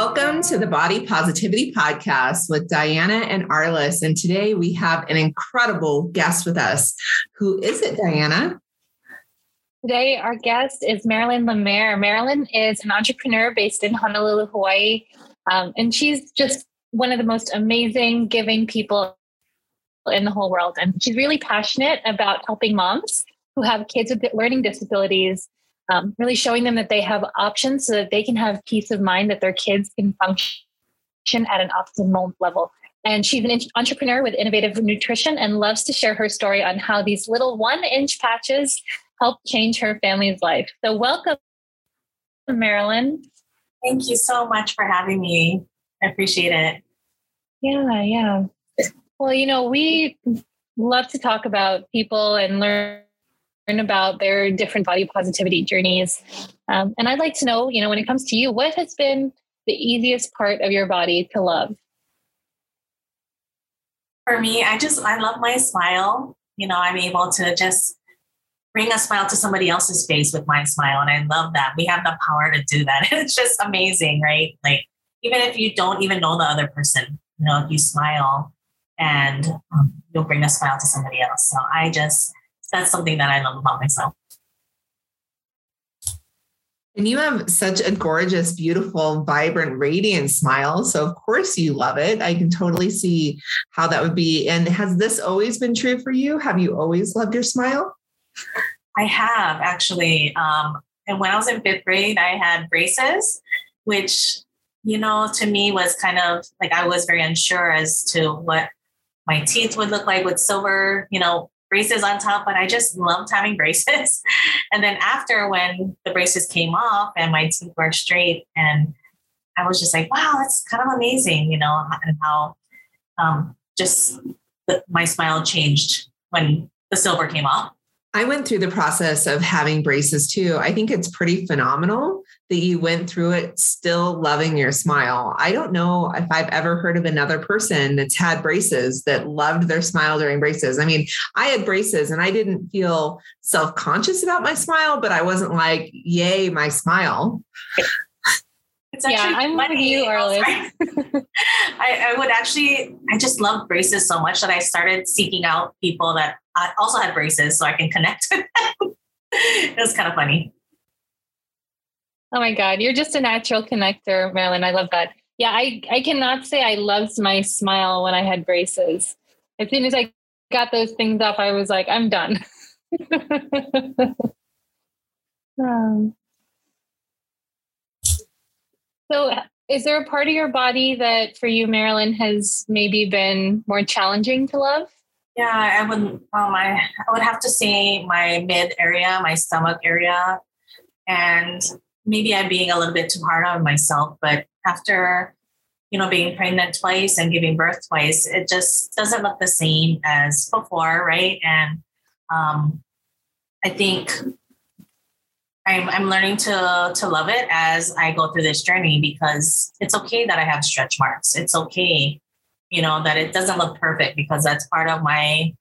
Welcome to the Body Positivity Podcast with Diana and Arliss. And today we have an incredible guest with us. Who is it, Diana? Today, our guest is Marilyn Lamer. Marilyn is an entrepreneur based in Honolulu, Hawaii. Um, and she's just one of the most amazing, giving people in the whole world. And she's really passionate about helping moms who have kids with learning disabilities um, really showing them that they have options so that they can have peace of mind that their kids can function at an optimal level. And she's an entrepreneur with Innov8tive Nutrition and loves to share her story on how these little one inch patches help change her family's life. So, welcome, Marilyn. Thank you so much for having me. I appreciate it. Yeah, yeah. Well, you know, we love to talk about people and learn about their different body positivity journeys. Um, and I'd like to know, you know, when it comes to you, what has been the easiest part of your body to love? For me, I just, I love my smile. You know, I'm able to just bring a smile to somebody else's face with my smile. And I love that. We have the power to do that. It's just amazing, right? Like, even if you don't even know the other person, you know, if you smile and um, you'll bring a smile to somebody else. So I just, that's something that I love about myself. And you have such a gorgeous, beautiful, vibrant, radiant smile. So, of course, you love it. I can totally see how that would be. And has this always been true for you? Have you always loved your smile? I have actually. Um, and when I was in fifth grade, I had braces, which, you know, to me was kind of like I was very unsure as to what my teeth would look like with silver, you know, braces on top, but I just loved having braces. and then after when the braces came off and my teeth were straight, and I was just like, wow, that's kind of amazing, you know, and how um, just the, my smile changed when the silver came off. I went through the process of having braces too. I think it's pretty phenomenal that you went through it still loving your smile. I don't know if I've ever heard of another person that's had braces that loved their smile during braces. I mean, I had braces and I didn't feel self conscious about my smile, but I wasn't like, yay, my smile. It's actually yeah, I'm funny. with you, Arliss. I, I would actually, I just love braces so much that I started seeking out people that also had braces so I can connect it was kind of funny. Oh my God, you're just a natural connector, Marilyn. I love that. Yeah, I, I cannot say I loved my smile when I had braces. As soon as I got those things off, I was like, I'm done. um, so, is there a part of your body that for you, Marilyn, has maybe been more challenging to love? Yeah, I would. Um, I, I would have to say my mid area, my stomach area, and maybe I'm being a little bit too hard on myself, but after you know being pregnant twice and giving birth twice, it just doesn't look the same as before, right? And um, I think I'm I'm learning to to love it as I go through this journey because it's okay that I have stretch marks. It's okay, you know, that it doesn't look perfect because that's part of my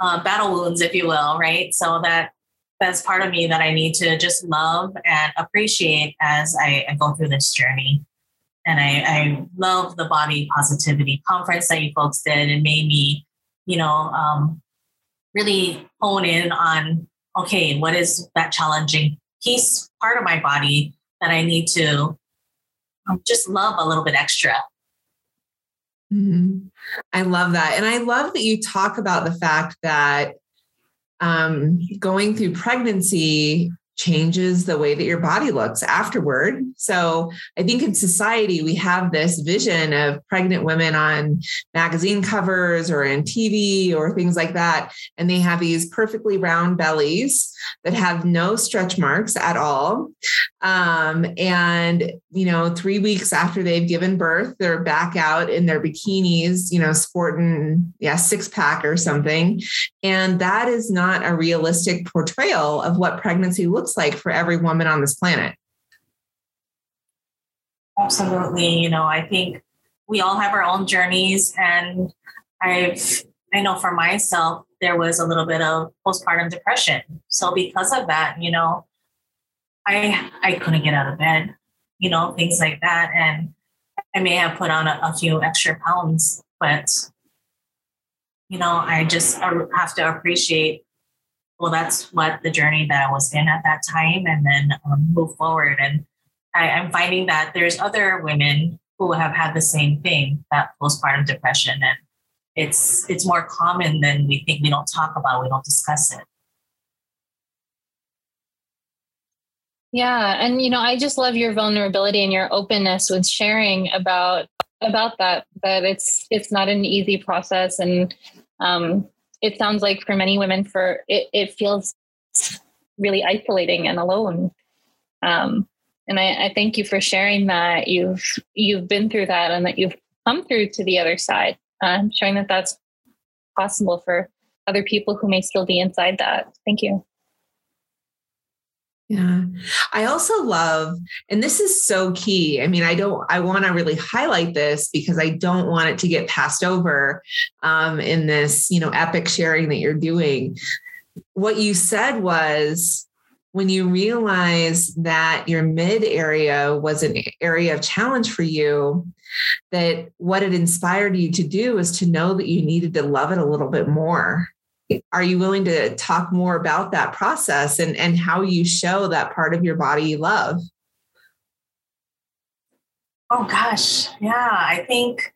uh, battle wounds, if you will, right? So that that's part of me that I need to just love and appreciate as I, I go through this journey. And I, I, love the body positivity conference that you folks did and made me, you know, um, really hone in on okay, what is that challenging piece, part of my body that I need to um, just love a little bit extra. Mm-hmm. I love that. And I love that you talk about the fact that um, going through pregnancy changes the way that your body looks afterward. So I think in society, we have this vision of pregnant women on magazine covers or in TV or things like that. And they have these perfectly round bellies that have no stretch marks at all. Um, and, you know, three weeks after they've given birth, they're back out in their bikinis, you know, sporting, yeah, six pack or something. And that is not a realistic portrayal of what pregnancy looks like for every woman on this planet. Absolutely. You know, I think we all have our own journeys and I've I know for myself there was a little bit of postpartum depression. So because of that, you know, I I couldn't get out of bed, you know, things like that and I may have put on a, a few extra pounds, but you know, I just have to appreciate. Well, that's what the journey that I was in at that time, and then um, move forward. And I, I'm finding that there's other women who have had the same thing, that postpartum depression, and it's it's more common than we think. We don't talk about, we don't discuss it. Yeah, and you know, I just love your vulnerability and your openness with sharing about about that. That it's it's not an easy process, and um, it sounds like for many women, for it, it feels really isolating and alone. Um, and I, I thank you for sharing that you've you've been through that and that you've come through to the other side, uh, showing that that's possible for other people who may still be inside that. Thank you. Yeah. I also love, and this is so key. I mean, I don't, I want to really highlight this because I don't want it to get passed over um, in this, you know, epic sharing that you're doing. What you said was when you realize that your mid area was an area of challenge for you, that what it inspired you to do was to know that you needed to love it a little bit more are you willing to talk more about that process and, and how you show that part of your body you love? Oh gosh, yeah. I think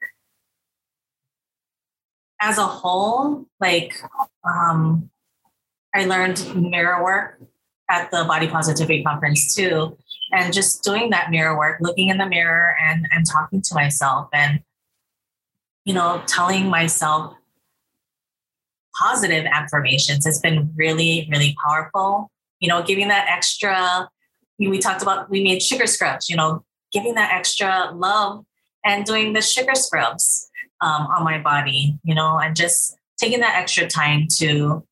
as a whole, like um, I learned mirror work at the body positivity conference too. And just doing that mirror work, looking in the mirror and, and talking to myself and, you know, telling myself positive affirmations has been really, really powerful. You know, giving that extra, we talked about, we made sugar scrubs, you know, giving that extra love and doing the sugar scrubs um, on my body, you know, and just taking that extra time to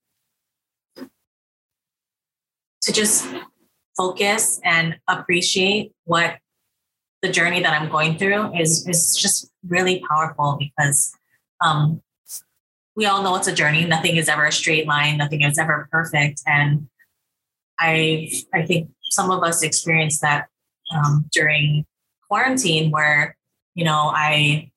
to just focus and appreciate what the journey that I'm going through is is just really powerful because um, we all know it's a journey. Nothing is ever a straight line. Nothing is ever perfect. And I, I think some of us experienced that um, during quarantine, where you know I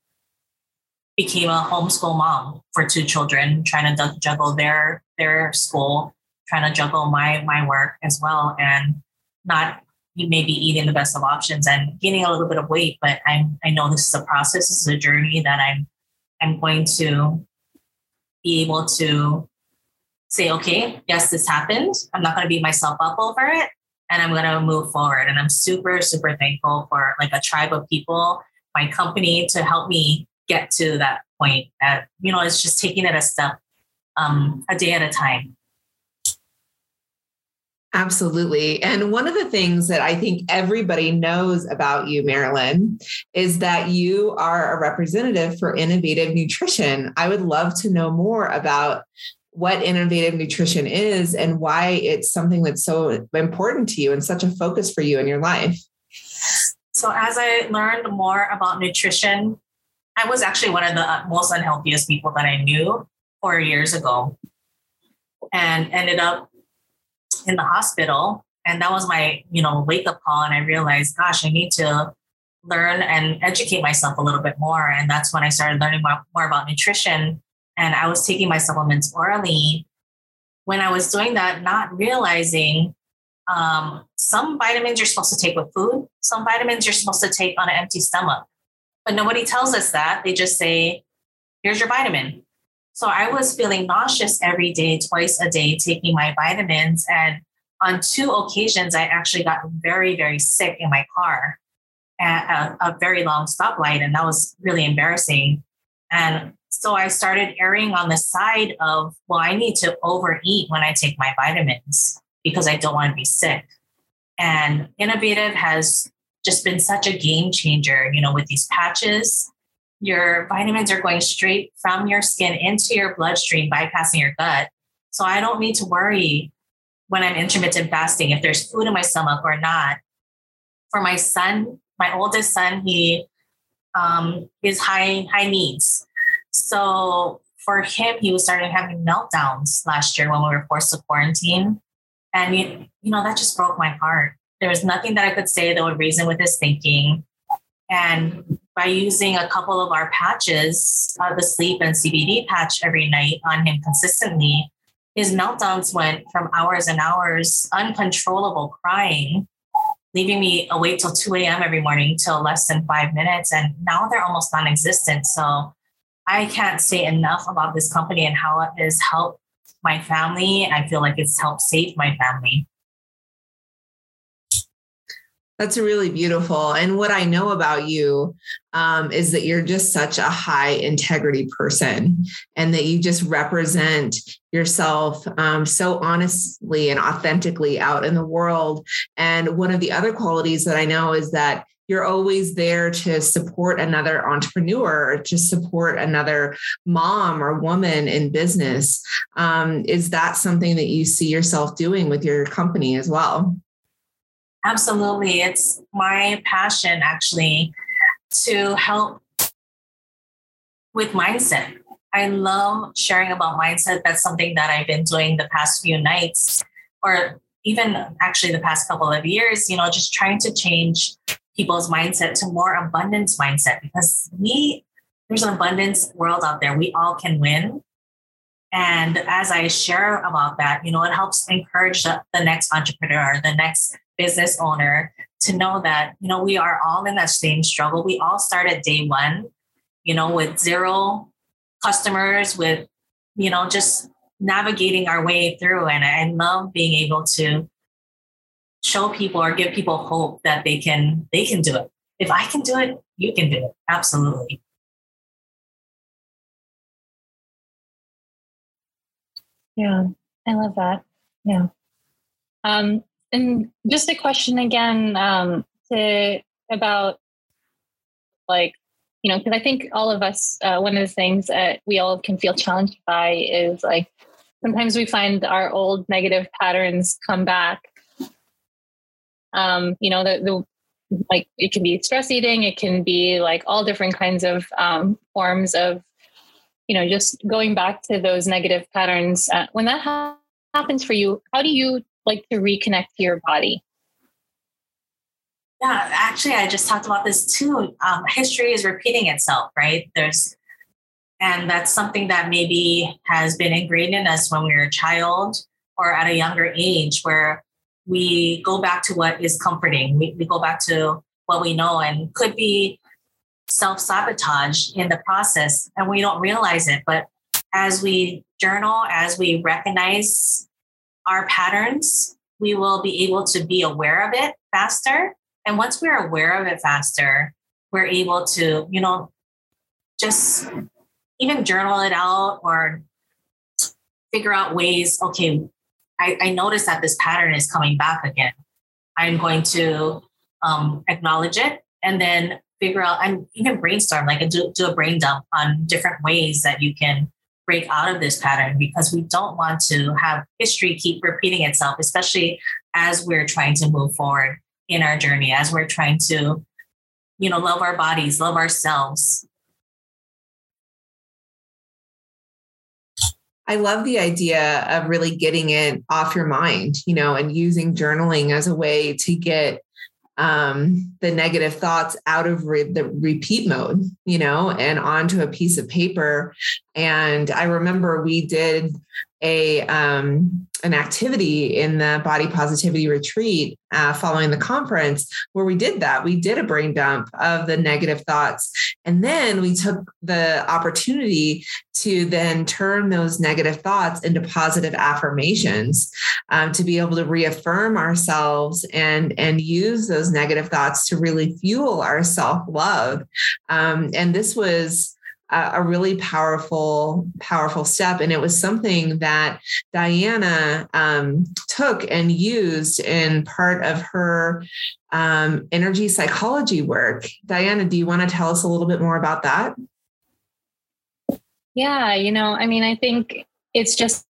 became a homeschool mom for two children, trying to juggle their their school, trying to juggle my my work as well, and not maybe eating the best of options and gaining a little bit of weight. But I'm I know this is a process. This is a journey that I'm I'm going to be able to say, okay, yes, this happened. I'm not going to beat myself up over it. And I'm going to move forward. And I'm super, super thankful for like a tribe of people, my company to help me get to that point that, you know, it's just taking it a step, um, a day at a time. Absolutely. And one of the things that I think everybody knows about you, Marilyn, is that you are a representative for Innov8tive Nutrition. I would love to know more about what Innov8tive Nutrition is and why it's something that's so important to you and such a focus for you in your life. So, as I learned more about nutrition, I was actually one of the most unhealthiest people that I knew four years ago and ended up in the hospital. And that was my, you know, wake up call. And I realized, gosh, I need to learn and educate myself a little bit more. And that's when I started learning more, about nutrition. And I was taking my supplements orally. When I was doing that, not realizing um, some vitamins you're supposed to take with food, some vitamins you're supposed to take on an empty stomach. But nobody tells us that. They just say, here's your vitamin. So I was feeling nauseous every day, twice a day, taking my vitamins. And on two occasions, I actually got very, very sick in my car at a, a very long stoplight. And that was really embarrassing. And so I started erring on the side of, well, I need to overeat when I take my vitamins because I don't want to be sick. And Innov8tive has just been such a game changer, you know, with these patches your vitamins are going straight from your skin into your bloodstream, bypassing your gut. So I don't need to worry when I'm intermittent fasting if there's food in my stomach or not. For my son, my oldest son, he um, is high high needs. So for him, he was starting having meltdowns last year when we were forced to quarantine, and you, you know that just broke my heart. There was nothing that I could say that would reason with his thinking. And by using a couple of our patches, the sleep and CBD patch every night on him consistently, his meltdowns went from hours and hours, uncontrollable crying, leaving me awake till 2 a.m. every morning till less than five minutes. And now they're almost non existent. So I can't say enough about this company and how it has helped my family. I feel like it's helped save my family. That's really beautiful. And what I know about you um, is that you're just such a high integrity person and that you just represent yourself um, so honestly and authentically out in the world. And one of the other qualities that I know is that you're always there to support another entrepreneur or to support another mom or woman in business. Um, is that something that you see yourself doing with your company as well? Absolutely. It's my passion actually to help with mindset. I love sharing about mindset. That's something that I've been doing the past few nights, or even actually the past couple of years, you know, just trying to change people's mindset to more abundance mindset because we, there's an abundance world out there. We all can win. And as I share about that, you know, it helps encourage the, the next entrepreneur, the next business owner to know that, you know, we are all in that same struggle. We all start at day one, you know, with zero customers, with, you know, just navigating our way through. And I love being able to show people or give people hope that they can they can do it. If I can do it, you can do it. Absolutely. Yeah, I love that. Yeah. Um, and just a question again um, to about like you know because i think all of us uh, one of the things that we all can feel challenged by is like sometimes we find our old negative patterns come back. Um, you know the, the like it can be stress eating it can be like all different kinds of um, forms of you know just going back to those negative patterns. Uh, when that ha- happens for you how do you like to reconnect to your body? Yeah, actually, I just talked about this too. Um, history is repeating itself, right? There's, and that's something that maybe has been ingrained in us when we were a child or at a younger age, where we go back to what is comforting. We, we go back to what we know and could be self sabotage in the process, and we don't realize it. But as we journal, as we recognize our patterns, we will be able to be aware of it faster. And once we're aware of it faster, we're able to, you know, just even journal it out or figure out ways, okay, I, I notice that this pattern is coming back again. I'm going to um, acknowledge it and then figure out and even brainstorm, like do, do a brain dump on different ways that you can break out of this pattern because we don't want to have history keep repeating itself, especially as we're trying to move forward in our journey, as we're trying to, you know, love our bodies, love ourselves. I love the idea of really getting it off your mind, you know, and using journaling as a way to get um, the negative thoughts out of re- the repeat mode, you know, and onto a piece of paper. And I remember we did a um, an activity in the body positivity retreat uh, following the conference where we did that. We did a brain dump of the negative thoughts, and then we took the opportunity to then turn those negative thoughts into positive affirmations um, to be able to reaffirm ourselves and and use those negative thoughts to really fuel our self love. Um, and this was a, really powerful, powerful step. And it was something that Diana um, took and used in part of her um, energy psychology work. Diana, do you want to tell us a little bit more about that? Yeah, you know, I mean, I think it's just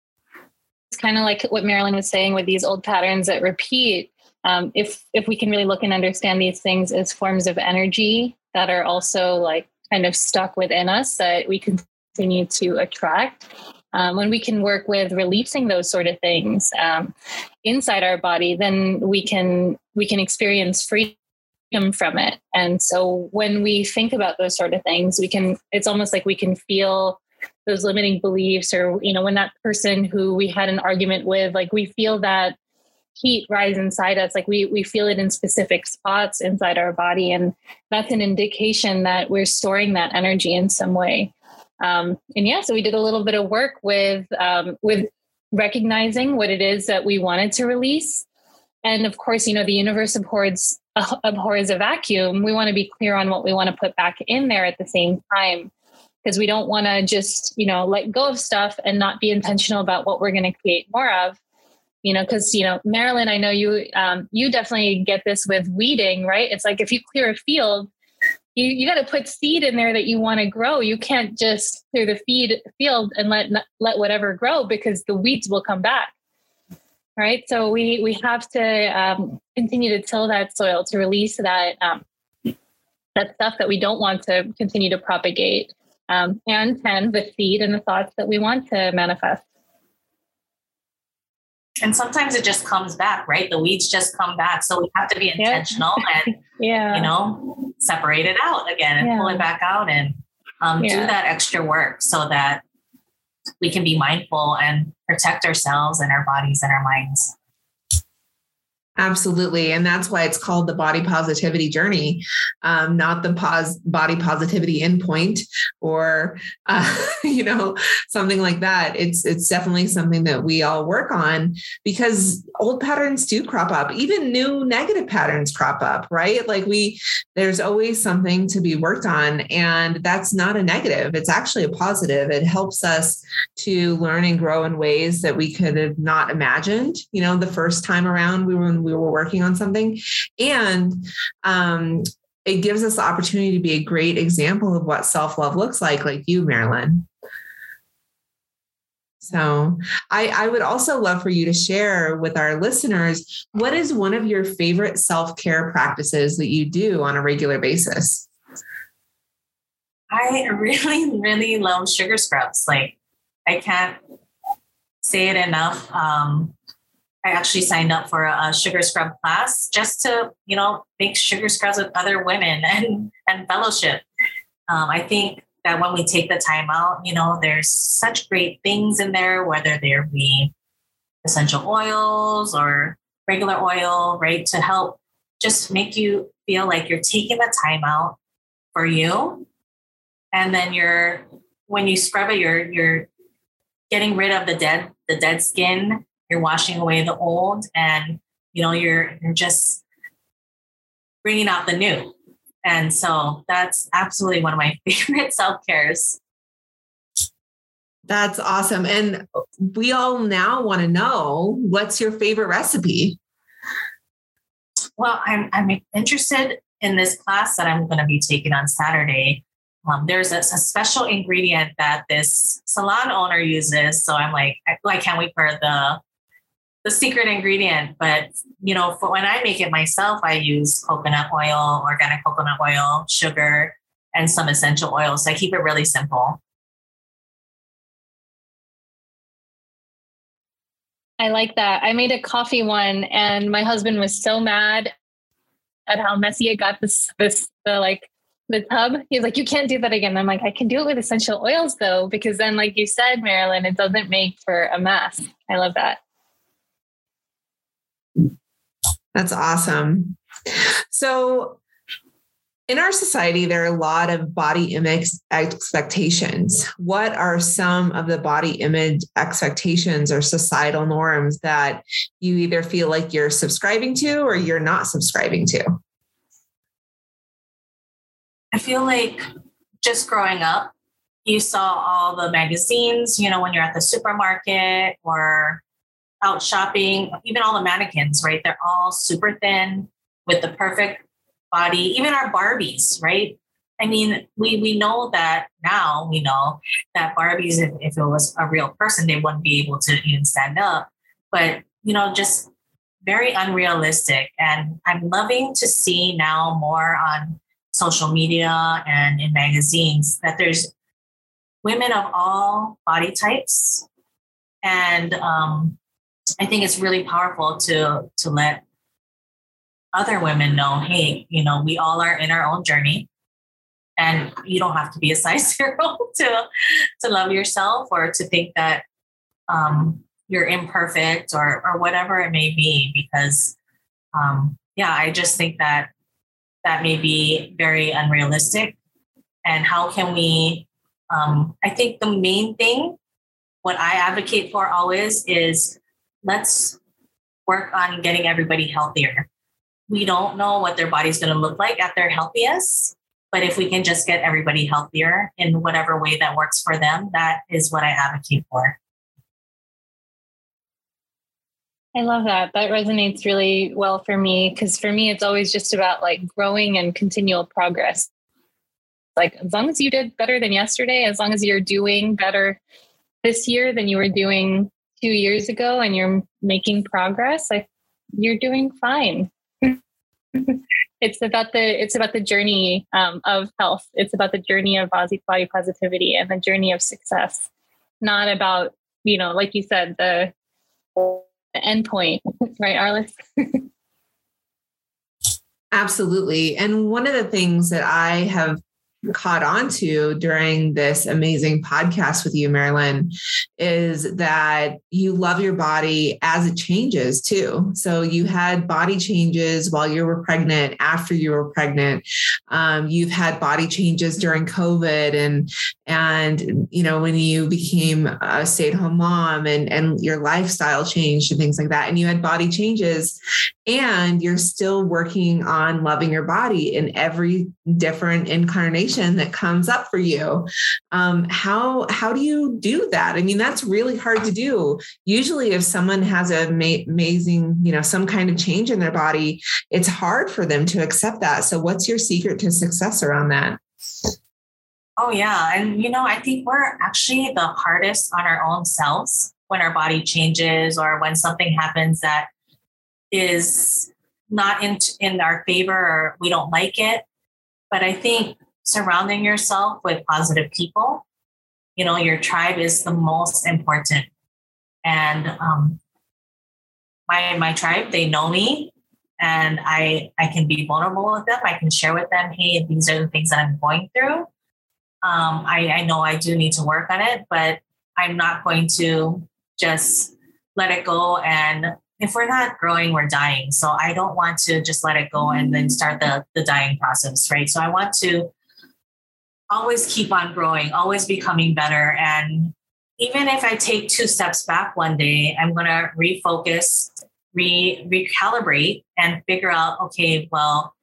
it's kind of like what Marilyn was saying with these old patterns that repeat. Um, if if we can really look and understand these things as forms of energy that are also like kind of stuck within us that we continue to attract. Um, when we can work with releasing those sort of things um, inside our body, then we can we can experience freedom from it. And so when we think about those sort of things, we can, it's almost like we can feel those limiting beliefs or, you know, when that person who we had an argument with, like we feel that heat rise inside us, like we, we feel it in specific spots inside our body. And that's an indication that we're storing that energy in some way. Um, and yeah, so we did a little bit of work with, um, with recognizing what it is that we wanted to release and of course, you know, the universe abhors, abhors a vacuum. We want to be clear on what we want to put back in there at the same time because we don't want to just, you know, let go of stuff and not be intentional about what we're going to create more of. You know, because you know, Marilyn, I know you um, you definitely get this with weeding, right? It's like if you clear a field, you, you got to put seed in there that you want to grow. You can't just clear the feed field and let let whatever grow because the weeds will come back right? So we we have to um, continue to till that soil to release that um, that stuff that we don't want to continue to propagate, um, and tend the seed and the thoughts that we want to manifest. And sometimes it just comes back, right? The weeds just come back, so we have to be intentional and yeah, you know, separate it out again and yeah. pull it back out and um, yeah. do that extra work so that we can be mindful and protect ourselves and our bodies and our minds. Absolutely. And that's why it's called the body positivity journey, um, not the pos- body positivity endpoint or, uh, you know, something like that. It's, it's definitely something that we all work on because old patterns do crop up, even new negative patterns crop up, right? Like we, there's always something to be worked on. And that's not a negative. It's actually a positive. It helps us to learn and grow in ways that we could have not imagined, you know, the first time around we were we were working on something. And um, it gives us the opportunity to be a great example of what self love looks like, like you, Marilyn. So, I, I would also love for you to share with our listeners what is one of your favorite self care practices that you do on a regular basis? I really, really love sugar scrubs. Like, I can't say it enough. Um, I actually signed up for a, sugar scrub class just to, you know, make sugar scrubs with other women and and fellowship. Um, I think that when we take the time out, you know, there's such great things in there, whether there be essential oils or regular oil, right, to help just make you feel like you're taking the time out for you. And then you're when you scrub it, you're you're getting rid of the dead the dead skin you're washing away the old and you know you're you're just bringing out the new. And so that's absolutely one of my favorite self-cares. That's awesome. And we all now want to know what's your favorite recipe? Well i'm i'm interested in this class that i'm going to be taking on saturday. Um, there's a, a, special ingredient that this salon owner uses. So i'm like I, I can't wait for the the secret ingredient. But you know, for when I make it myself, I use coconut oil, organic coconut oil, sugar, and some essential oils. So I keep it really simple. I like that. I made a coffee one, and my husband was so mad at how messy it got. This, this, the like the tub. He's like, you can't do that again. I'm like, I can do it with essential oils though, because then, like you said, Marilyn, it doesn't make for a mess. I love that. That's awesome. So, in our society, there are a lot of body image expectations. What are some of the body image expectations or societal norms that you either feel like you're subscribing to or you're not subscribing to? I feel like just growing up, you saw all the magazines, you know, when you're at the supermarket or out shopping, even all the mannequins, right? They're all super thin with the perfect body, even our Barbies, right? I mean, we we know that now we know that Barbies, if, if it was a real person, they wouldn't be able to even stand up. But you know, just very unrealistic. And I'm loving to see now more on social media and in magazines that there's women of all body types and um, I think it's really powerful to to let other women know, hey, you know, we all are in our own journey. And you don't have to be a size zero to to love yourself or to think that um, you're imperfect or or whatever it may be. Because um, yeah, I just think that that may be very unrealistic. And how can we? Um, I think the main thing, what I advocate for always is let's work on getting everybody healthier. We don't know what their body's going to look like at their healthiest, but if we can just get everybody healthier in whatever way that works for them, that is what I advocate for. I love that. That resonates really well for me because for me, it's always just about like growing and continual progress. Like, as long as you did better than yesterday, as long as you're doing better this year than you were doing two years ago and you're making progress, like you're doing fine. it's about the it's about the journey um, of health. It's about the journey of body positivity and the journey of success, not about you know, like you said, the, the end point, right, Arliss? Absolutely. And one of the things that I have caught on to during this amazing podcast with you, Marilyn, is that you love your body as it changes too. So you had body changes while you were pregnant, after you were pregnant. Um, you've had body changes during COVID and and you know when you became a stay-at-home mom and and your lifestyle changed and things like that. And you had body changes and you're still working on loving your body in every different incarnation that comes up for you um, how how do you do that? I mean that's really hard to do. Usually if someone has a ma- amazing you know some kind of change in their body it's hard for them to accept that. So what's your secret to success around that? Oh yeah. And you know i think we're actually the hardest on our own selves when our body changes or when something happens that is not in in our favor or we don't like it. But I think surrounding yourself with positive people, you know, your tribe is the most important. And um, my my tribe, they know me, and I I can be vulnerable with them. I can share with them, hey, these are the things that I'm going through. Um, I, I know I do need to work on it, but I'm not going to just let it go and if we're not growing, we're dying. So I don't want to just let it go and then start the, the dying process, right? So I want to always keep on growing, always becoming better. And even if I take two steps back one day, I'm going to refocus, re recalibrate, and figure out, okay, well,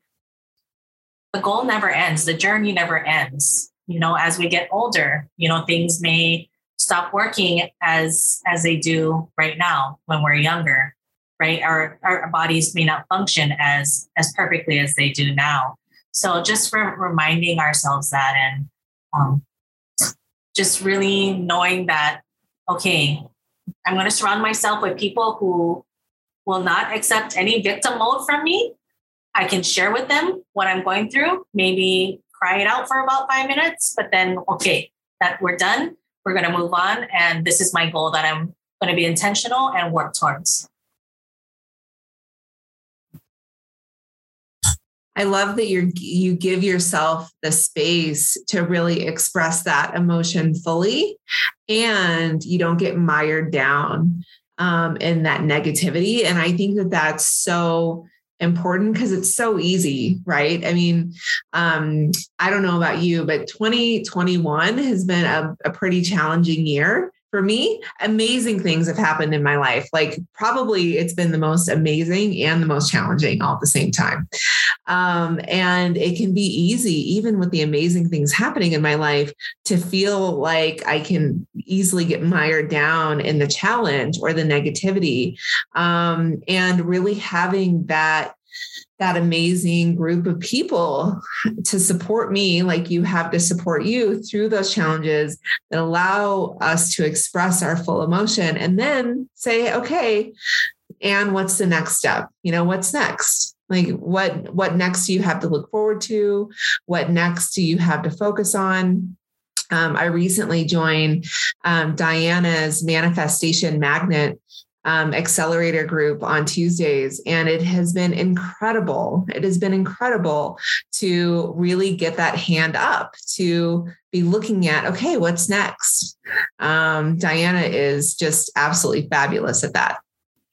the goal never ends. The journey never ends. You know, as we get older, you know, things may stop working as as they do right now when we're younger right? Our, our bodies may not function as, as perfectly as they do now. So just for reminding ourselves that and um, just really knowing that, okay, I'm going to surround myself with people who will not accept any victim mode from me. I can share with them what I'm going through, maybe cry it out for about five minutes, but then, okay, that we're done. We're going to move on. And this is my goal that I'm going to be intentional and work towards. I love that you you give yourself the space to really express that emotion fully, and you don't get mired down um, in that negativity. And I think that that's so important because it's so easy, right? I mean, um, I don't know about you, but 2021 has been a, a pretty challenging year for me, amazing things have happened in my life. Like, probably it's been the most amazing and the most challenging all at the same time. Um, and it can be easy, even with the amazing things happening in my life, to feel like I can easily get mired down in the challenge or the negativity. Um, and really having that that amazing group of people to support me like you have to support you through those challenges that allow us to express our full emotion and then say okay and what's the next step? You know what's next? Like what what next do you have to look forward to? What next do you have to focus on? Um, i recently joined um, diana's manifestation magnet um, accelerator group on Tuesdays, and it has been incredible. It has been incredible to really get that hand up to be looking at, okay, what's next? Um, Diana is just absolutely fabulous at that.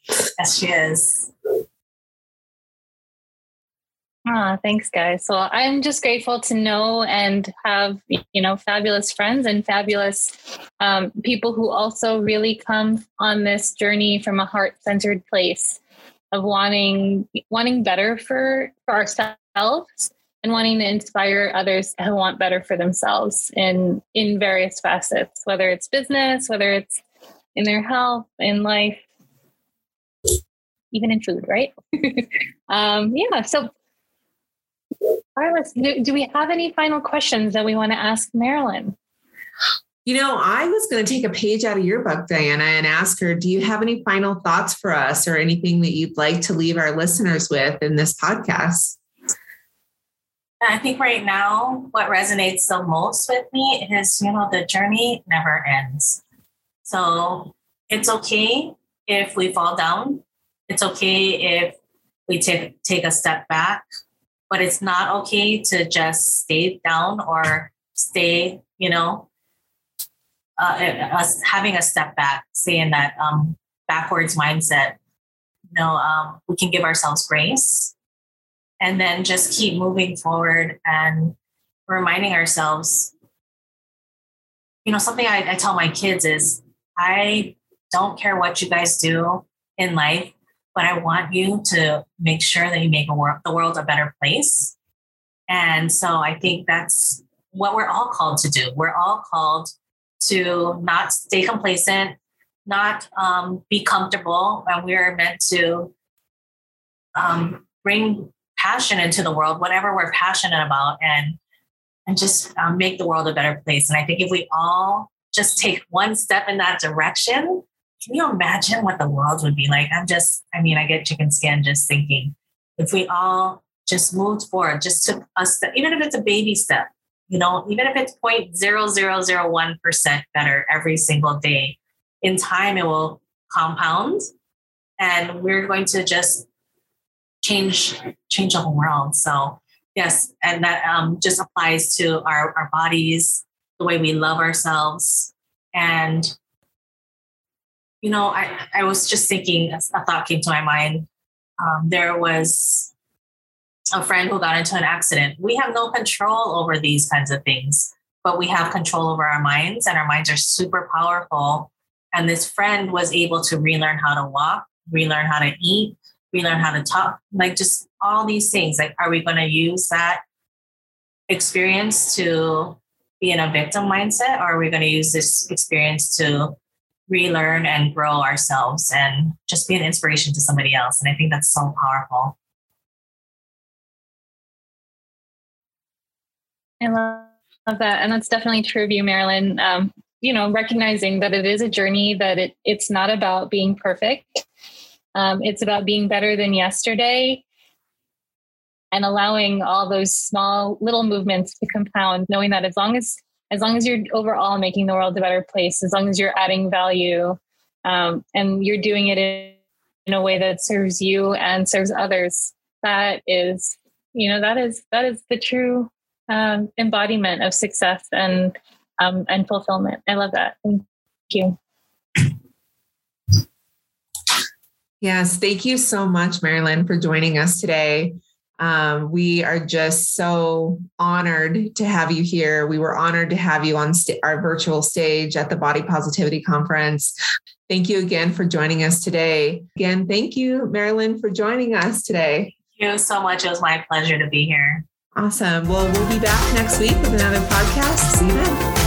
Yes, she is. Ah, thanks, guys. So I'm just grateful to know and have you know fabulous friends and fabulous um, people who also really come on this journey from a heart-centered place of wanting wanting better for for ourselves and wanting to inspire others who want better for themselves in in various facets, whether it's business, whether it's in their health, in life, even in food, right? um, yeah. So Arliss, do, do we have any final questions that we want to ask Marilyn? You know, I was going to take a page out of your book, Diana, and ask her, do you have any final thoughts for us or anything that you'd like to leave our listeners with in this podcast? I think right now, what resonates the most with me is, you know, the journey never ends. So it's okay if we fall down. It's okay if we take take a step back but it's not okay to just stay down or stay, you know, uh, us having a step back, stay in that um, backwards mindset. You know, um, we can give ourselves grace and then just keep moving forward and reminding ourselves. You know, something I, I tell my kids is I don't care what you guys do in life but I want you to make sure that you make the world a better place. And so I think that's what we're all called to do. We're all called to not stay complacent, not um, be comfortable, and we're meant to um, bring passion into the world, whatever we're passionate about, and and just um, make the world a better place. And I think if we all just take one step in that direction, can you imagine what the world would be like? I'm just, I mean, I get chicken skin just thinking if we all just moved forward, just took a step, even if it's a baby step, you know, even if it's 0.0001% better every single day, in time it will compound and we're going to just change change the whole world. So yes, and that um, just applies to our, our bodies, the way we love ourselves, and you know, I, I was just thinking, a thought came to my mind. Um, there was a friend who got into an accident. We have no control over these kinds of things, but we have control over our minds, and our minds are super powerful. And this friend was able to relearn how to walk, relearn how to eat, relearn how to talk, like just all these things. Like, are we going to use that experience to be in a victim mindset, or are we going to use this experience to relearn and grow ourselves and just be an inspiration to somebody else. And I think that's so powerful. I love that. And that's definitely true of you, Marilyn. Um, you know, recognizing that it is a journey, that it, it's not about being perfect. Um, it's about being better than yesterday and allowing all those small little movements to compound, knowing that as long as as long as you're overall making the world a better place, as long as you're adding value um, and you're doing it in, a way that serves you and serves others, that is, you know, that is that is the true um, embodiment of success and um, and fulfillment. I love that. Thank you. Yes, thank you so much, Marilyn, for joining us today. Um, we are just so honored to have you here. We were honored to have you on st- our virtual stage at the Body Positivity Conference. Thank you again for joining us today. Again, thank you, Marilyn, for joining us today. Thank you so much. It was my pleasure to be here. Awesome. Well, we'll be back next week with another podcast. See you then.